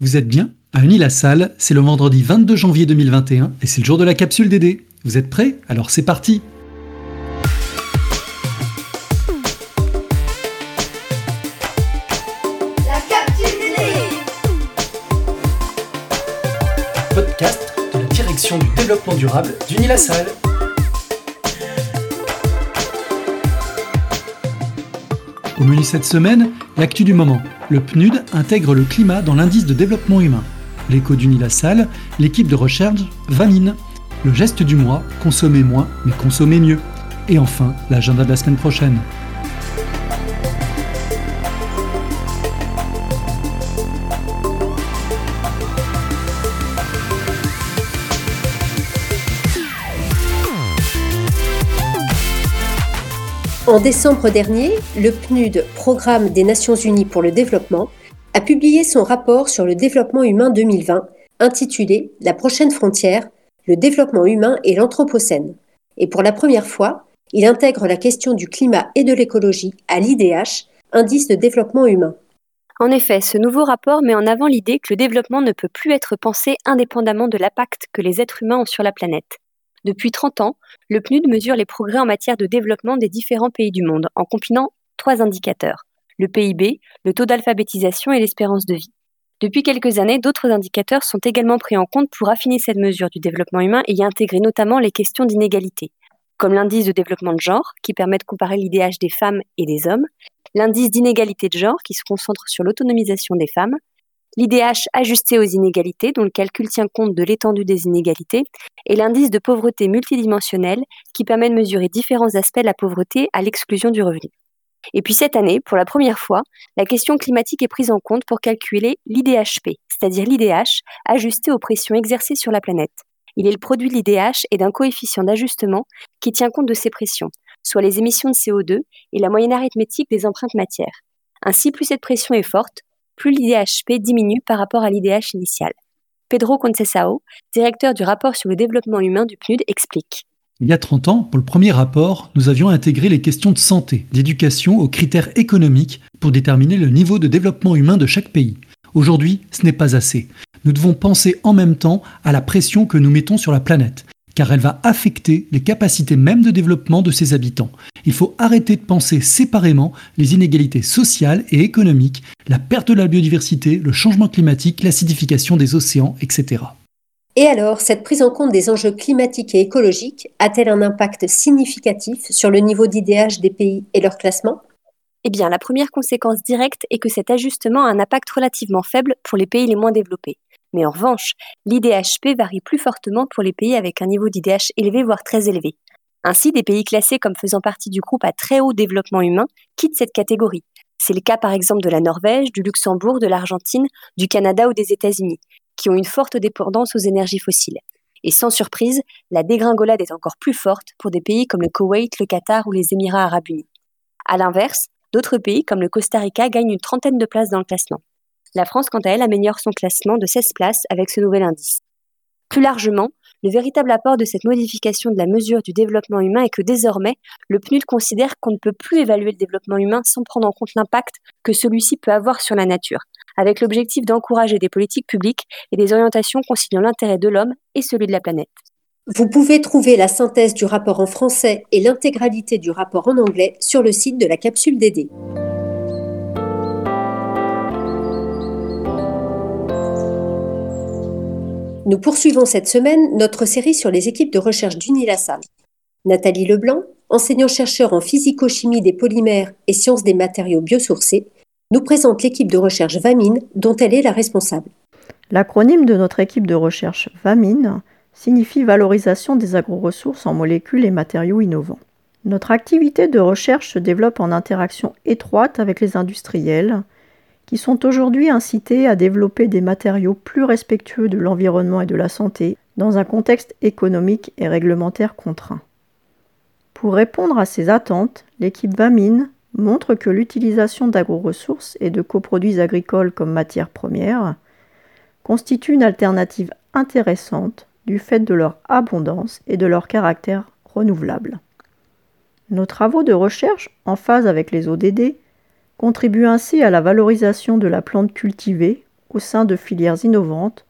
Vous êtes bien À Unis-la-Salle, c'est le vendredi 22 janvier 2021 et c'est le jour de la capsule DD. Vous êtes prêts? Alors c'est parti La capsule DD Podcast de la direction du développement durable d'Unis-la-Salle. Au menu cette semaine, l'actu du moment. Le PNUD intègre le climat dans l'indice de développement humain. L'écho d'Uni-la-Salle, l'équipe de recherche Vamine. Le geste du mois, consommer moins mais consommer mieux. Et enfin, l'agenda de la semaine prochaine. En décembre dernier, le PNUD, Programme des Nations Unies pour le développement, a publié son rapport sur le développement humain 2020, intitulé La prochaine frontière, le développement humain et l'Anthropocène. Et pour la première fois, il intègre la question du climat et de l'écologie à l'IDH, Indice de développement humain. En effet, ce nouveau rapport met en avant l'idée que le développement ne peut plus être pensé indépendamment de l'impact que les êtres humains ont sur la planète. Depuis 30 ans, le PNUD mesure les progrès en matière de développement des différents pays du monde en combinant trois indicateurs le PIB, le taux d'alphabétisation et l'espérance de vie. Depuis quelques années, d'autres indicateurs sont également pris en compte pour affiner cette mesure du développement humain et y intégrer notamment les questions d'inégalité, comme l'indice de développement de genre, qui permet de comparer l'IDH des femmes et des hommes, l'indice d'inégalité de genre, qui se concentre sur l'autonomisation des femmes, l'IDH ajusté aux inégalités, dont le calcul tient compte de l'étendue des inégalités, et l'indice de pauvreté multidimensionnelle, qui permet de mesurer différents aspects de la pauvreté à l'exclusion du revenu. Et puis cette année, pour la première fois, la question climatique est prise en compte pour calculer l'IDHP, c'est-à-dire l'IDH ajusté aux pressions exercées sur la planète. Il est le produit de l'IDH et d'un coefficient d'ajustement qui tient compte de ces pressions, soit les émissions de CO2 et la moyenne arithmétique des empreintes matières. Ainsi, plus cette pression est forte, plus l'IDHP diminue par rapport à l'IDH initial. Pedro Concesao, directeur du rapport sur le développement humain du PNUD, explique. Il y a 30 ans, pour le premier rapport, nous avions intégré les questions de santé, d'éducation aux critères économiques pour déterminer le niveau de développement humain de chaque pays. Aujourd'hui, ce n'est pas assez. Nous devons penser en même temps à la pression que nous mettons sur la planète, car elle va affecter les capacités même de développement de ses habitants. Il faut arrêter de penser séparément les inégalités sociales et économiques, la perte de la biodiversité, le changement climatique, l'acidification des océans, etc. Et alors, cette prise en compte des enjeux climatiques et écologiques a-t-elle un impact significatif sur le niveau d'IDH des pays et leur classement? Eh bien, la première conséquence directe est que cet ajustement a un impact relativement faible pour les pays les moins développés. Mais en revanche, l'IDHP varie plus fortement pour les pays avec un niveau d'IDH élevé, voire très élevé. Ainsi, des pays classés comme faisant partie du groupe à très haut développement humain quittent cette catégorie. C'est le cas par exemple de la Norvège, du Luxembourg, de l'Argentine, du Canada ou des États-Unis, qui ont une forte dépendance aux énergies fossiles. Et sans surprise, la dégringolade est encore plus forte pour des pays comme le Koweït, le Qatar ou les Émirats arabes unis. A l'inverse, d'autres pays comme le Costa Rica gagnent une trentaine de places dans le classement. La France, quant à elle, améliore son classement de 16 places avec ce nouvel indice. Plus largement, le véritable apport de cette modification de la mesure du développement humain est que désormais, le PNUD considère qu'on ne peut plus évaluer le développement humain sans prendre en compte l'impact que celui-ci peut avoir sur la nature, avec l'objectif d'encourager des politiques publiques et des orientations conciliant l'intérêt de l'homme et celui de la planète. Vous pouvez trouver la synthèse du rapport en français et l'intégralité du rapport en anglais sur le site de la capsule DD. Nous poursuivons cette semaine notre série sur les équipes de recherche d'Unilassal. Nathalie Leblanc, enseignant-chercheur en physico-chimie des polymères et sciences des matériaux biosourcés, nous présente l'équipe de recherche VAMINE dont elle est la responsable. L'acronyme de notre équipe de recherche VAMINE signifie Valorisation des agroressources en molécules et matériaux innovants. Notre activité de recherche se développe en interaction étroite avec les industriels, qui sont aujourd'hui incités à développer des matériaux plus respectueux de l'environnement et de la santé dans un contexte économique et réglementaire contraint. Pour répondre à ces attentes, l'équipe VAMINE montre que l'utilisation d'agroressources et de coproduits agricoles comme matière première constitue une alternative intéressante du fait de leur abondance et de leur caractère renouvelable. Nos travaux de recherche, en phase avec les ODD, contribuent ainsi à la valorisation de la plante cultivée au sein de filières innovantes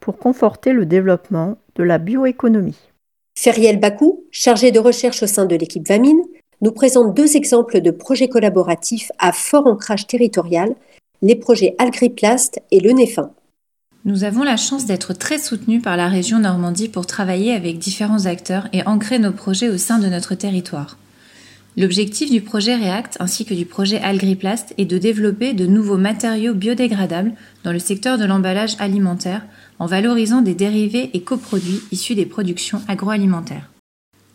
pour conforter le développement de la bioéconomie. Feriel Bakou, chargé de recherche au sein de l'équipe Vamine, nous présente deux exemples de projets collaboratifs à fort ancrage territorial, les projets Algriplast et le Néfin. Nous avons la chance d'être très soutenus par la région Normandie pour travailler avec différents acteurs et ancrer nos projets au sein de notre territoire. L'objectif du projet REACT ainsi que du projet Algriplast est de développer de nouveaux matériaux biodégradables dans le secteur de l'emballage alimentaire en valorisant des dérivés et coproduits issus des productions agroalimentaires.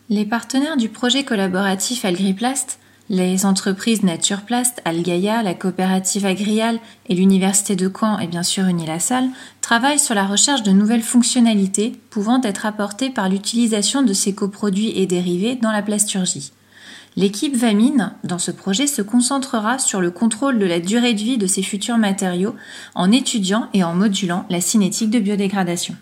Les partenaires du projet collaboratif Algriplast, les entreprises Naturplast, Algaia, la coopérative Agrial et l'université de Caen et bien sûr Unilassal travaillent sur la recherche de nouvelles fonctionnalités pouvant être apportées par l'utilisation de ces coproduits et dérivés dans la plasturgie. L'équipe Vamine, dans ce projet, se concentrera sur le contrôle de la durée de vie de ces futurs matériaux en étudiant et en modulant la cinétique de biodégradation.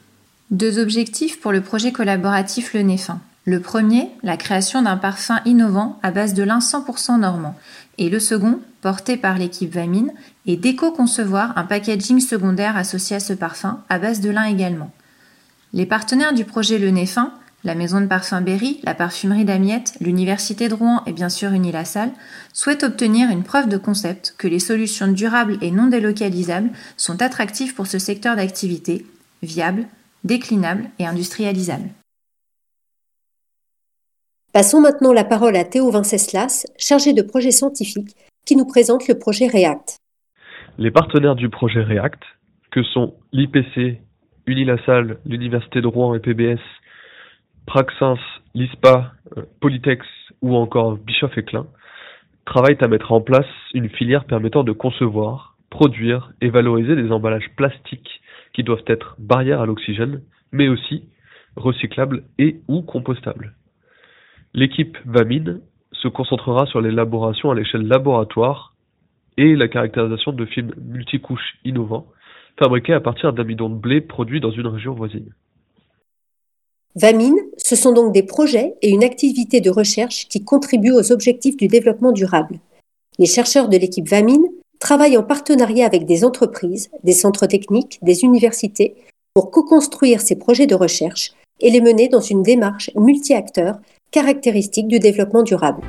Deux objectifs pour le projet collaboratif Le Néfin. Le premier, la création d'un parfum innovant à base de lin 100% normand. Et le second, porté par l'équipe Vamine, est d'éco-concevoir un packaging secondaire associé à ce parfum à base de lin également. Les partenaires du projet Le Néfin la maison de parfum Berry, la parfumerie d'Amiette, l'université de Rouen et bien sûr Unilassal souhaitent obtenir une preuve de concept que les solutions durables et non délocalisables sont attractives pour ce secteur d'activité, viable, déclinable et industrialisable. Passons maintenant la parole à Théo Vinceslas, chargé de projet scientifique, qui nous présente le projet REACT. Les partenaires du projet REACT, que sont l'IPC, Unilassal, l'Université de Rouen et PBS, Praxens, l'ISPA, euh, Polytex ou encore Bischoff et Klein travaillent à mettre en place une filière permettant de concevoir, produire et valoriser des emballages plastiques qui doivent être barrières à l'oxygène, mais aussi recyclables et ou compostables. L'équipe Vamine se concentrera sur l'élaboration à l'échelle laboratoire et la caractérisation de films multicouches innovants fabriqués à partir d'amidon de blé produit dans une région voisine. Vamine, ce sont donc des projets et une activité de recherche qui contribuent aux objectifs du développement durable. Les chercheurs de l'équipe Vamine travaillent en partenariat avec des entreprises, des centres techniques, des universités pour co-construire ces projets de recherche et les mener dans une démarche multi-acteurs caractéristique du développement durable.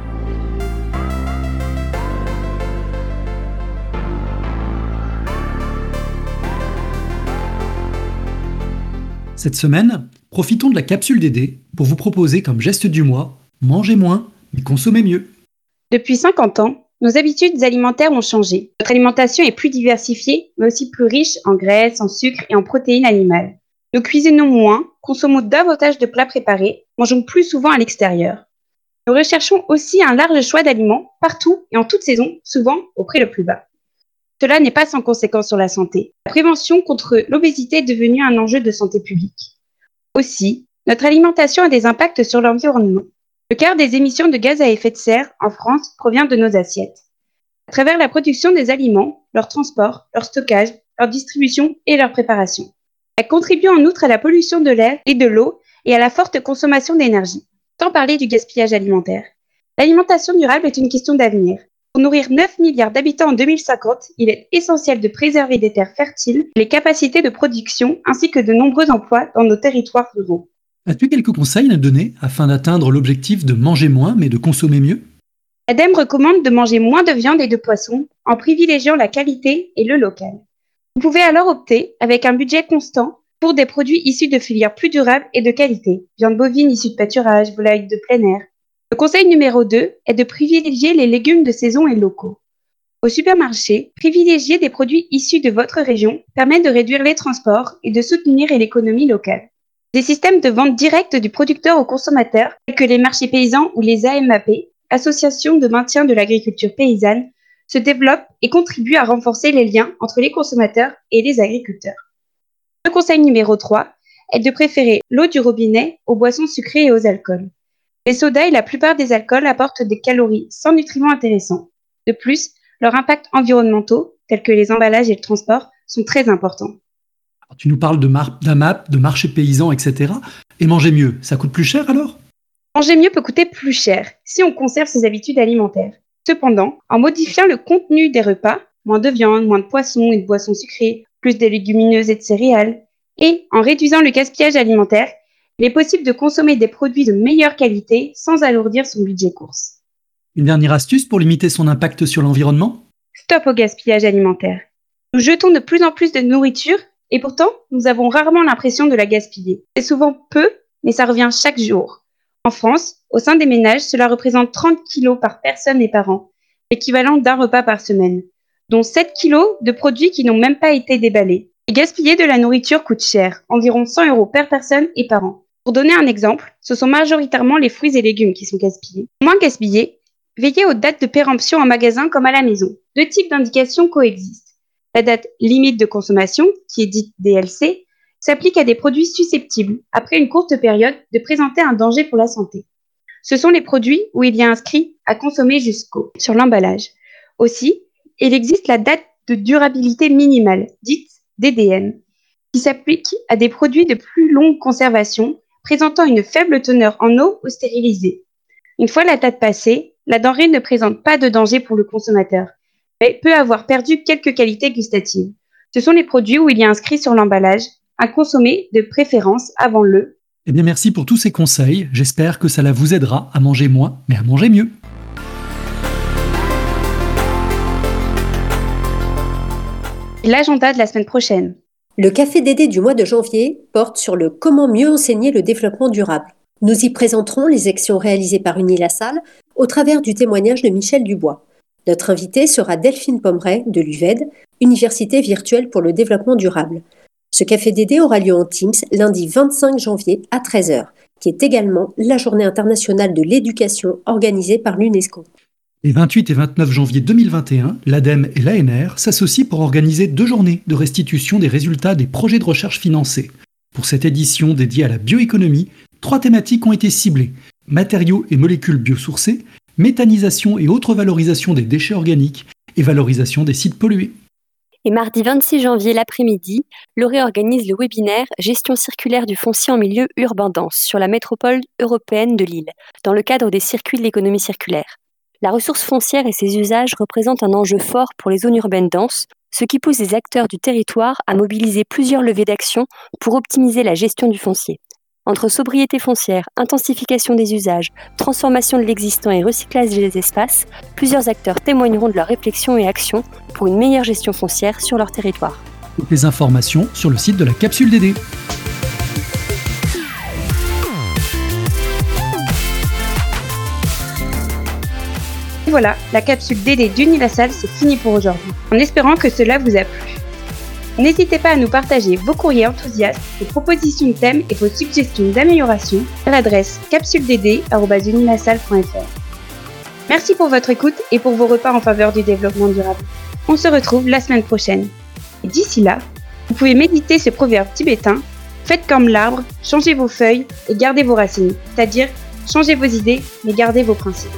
Cette semaine, Profitons de la capsule d'aider pour vous proposer comme geste du mois mangez moins, mais consommez mieux. Depuis 50 ans, nos habitudes alimentaires ont changé. Notre alimentation est plus diversifiée, mais aussi plus riche en graisses, en sucre et en protéines animales. Nous cuisinons moins, consommons davantage de plats préparés, mangeons plus souvent à l'extérieur. Nous recherchons aussi un large choix d'aliments partout et en toute saison, souvent au prix le plus bas. Cela n'est pas sans conséquence sur la santé. La prévention contre l'obésité est devenue un enjeu de santé publique. Aussi, notre alimentation a des impacts sur l'environnement. Le quart des émissions de gaz à effet de serre en France provient de nos assiettes. À travers la production des aliments, leur transport, leur stockage, leur distribution et leur préparation. Elle contribue en outre à la pollution de l'air et de l'eau et à la forte consommation d'énergie. Sans parler du gaspillage alimentaire. L'alimentation durable est une question d'avenir. Pour nourrir 9 milliards d'habitants en 2050, il est essentiel de préserver des terres fertiles, les capacités de production ainsi que de nombreux emplois dans nos territoires ruraux. As-tu quelques conseils à donner afin d'atteindre l'objectif de manger moins mais de consommer mieux? L'ADEME recommande de manger moins de viande et de poisson en privilégiant la qualité et le local. Vous pouvez alors opter, avec un budget constant, pour des produits issus de filières plus durables et de qualité, viande bovine issue de pâturage, volaille de plein air, le conseil numéro 2 est de privilégier les légumes de saison et locaux. Au supermarché, privilégier des produits issus de votre région permet de réduire les transports et de soutenir l'économie locale. Des systèmes de vente directe du producteur au consommateur, tels que les marchés paysans ou les AMAP, associations de maintien de l'agriculture paysanne, se développent et contribuent à renforcer les liens entre les consommateurs et les agriculteurs. Le conseil numéro 3 est de préférer l'eau du robinet aux boissons sucrées et aux alcools. Les sodas et la plupart des alcools apportent des calories sans nutriments intéressants. De plus, leurs impacts environnementaux, tels que les emballages et le transport, sont très importants. tu nous parles de d'AMAP, de marché paysan, etc. Et manger mieux, ça coûte plus cher alors? Manger mieux peut coûter plus cher si on conserve ses habitudes alimentaires. Cependant, en modifiant le contenu des repas, moins de viande, moins de poissons et de boissons sucrées, plus de légumineuses et de céréales. Et en réduisant le gaspillage alimentaire, il est possible de consommer des produits de meilleure qualité sans alourdir son budget course. Une dernière astuce pour limiter son impact sur l'environnement? Stop au gaspillage alimentaire. Nous jetons de plus en plus de nourriture et pourtant, nous avons rarement l'impression de la gaspiller. C'est souvent peu, mais ça revient chaque jour. En France, au sein des ménages, cela représente 30 kg par personne et par an, équivalent d'un repas par semaine, dont 7 kg de produits qui n'ont même pas été déballés. Et gaspiller de la nourriture coûte cher, environ 100 euros par personne et par an. Pour donner un exemple, ce sont majoritairement les fruits et légumes qui sont gaspillés. Moins gaspillés, veillez aux dates de péremption en magasin comme à la maison. Deux types d'indications coexistent. La date limite de consommation, qui est dite DLC, s'applique à des produits susceptibles, après une courte période, de présenter un danger pour la santé. Ce sont les produits où il y a inscrit à consommer jusqu'au sur l'emballage. Aussi, il existe la date de durabilité minimale, dite DDM, qui s'applique à des produits de plus longue conservation présentant une faible teneur en eau ou stérilisée. Une fois la date passée, la denrée ne présente pas de danger pour le consommateur, mais peut avoir perdu quelques qualités gustatives. Ce sont les produits où il y a inscrit sur l'emballage à consommer de préférence avant le eh bien, merci pour tous ces conseils. J'espère que cela vous aidera à manger moins, mais à manger mieux. L'agenda de la semaine prochaine. Le café Dédé du mois de janvier porte sur le comment mieux enseigner le développement durable. Nous y présenterons les actions réalisées par Unilassal au travers du témoignage de Michel Dubois. Notre invité sera Delphine Pomeray de l'UVED, Université virtuelle pour le développement durable. Ce café Dédé aura lieu en Teams lundi 25 janvier à 13h, qui est également la journée internationale de l'éducation organisée par l'UNESCO. Les 28 et 29 janvier 2021, l'ADEME et l'ANR s'associent pour organiser deux journées de restitution des résultats des projets de recherche financés. Pour cette édition dédiée à la bioéconomie, trois thématiques ont été ciblées matériaux et molécules biosourcés, méthanisation et autres valorisations des déchets organiques et valorisation des sites pollués. Et mardi 26 janvier l'après-midi, l'ORE organise le webinaire Gestion circulaire du foncier en milieu urbain dense sur la métropole européenne de Lille, dans le cadre des circuits de l'économie circulaire. La ressource foncière et ses usages représentent un enjeu fort pour les zones urbaines denses, ce qui pousse les acteurs du territoire à mobiliser plusieurs levées d'action pour optimiser la gestion du foncier. Entre sobriété foncière, intensification des usages, transformation de l'existant et recyclage des espaces, plusieurs acteurs témoigneront de leurs réflexions et actions pour une meilleure gestion foncière sur leur territoire. Les informations sur le site de la capsule DD. Voilà, la capsule DD d'Unilassal, c'est fini pour aujourd'hui, en espérant que cela vous a plu. N'hésitez pas à nous partager vos courriers enthousiastes, vos propositions de thèmes et vos suggestions d'amélioration à l'adresse capsuleddd.unilassal.fr. Merci pour votre écoute et pour vos repas en faveur du développement durable. On se retrouve la semaine prochaine. Et d'ici là, vous pouvez méditer ce proverbe tibétain Faites comme l'arbre, changez vos feuilles et gardez vos racines, c'est-à-dire changez vos idées mais gardez vos principes.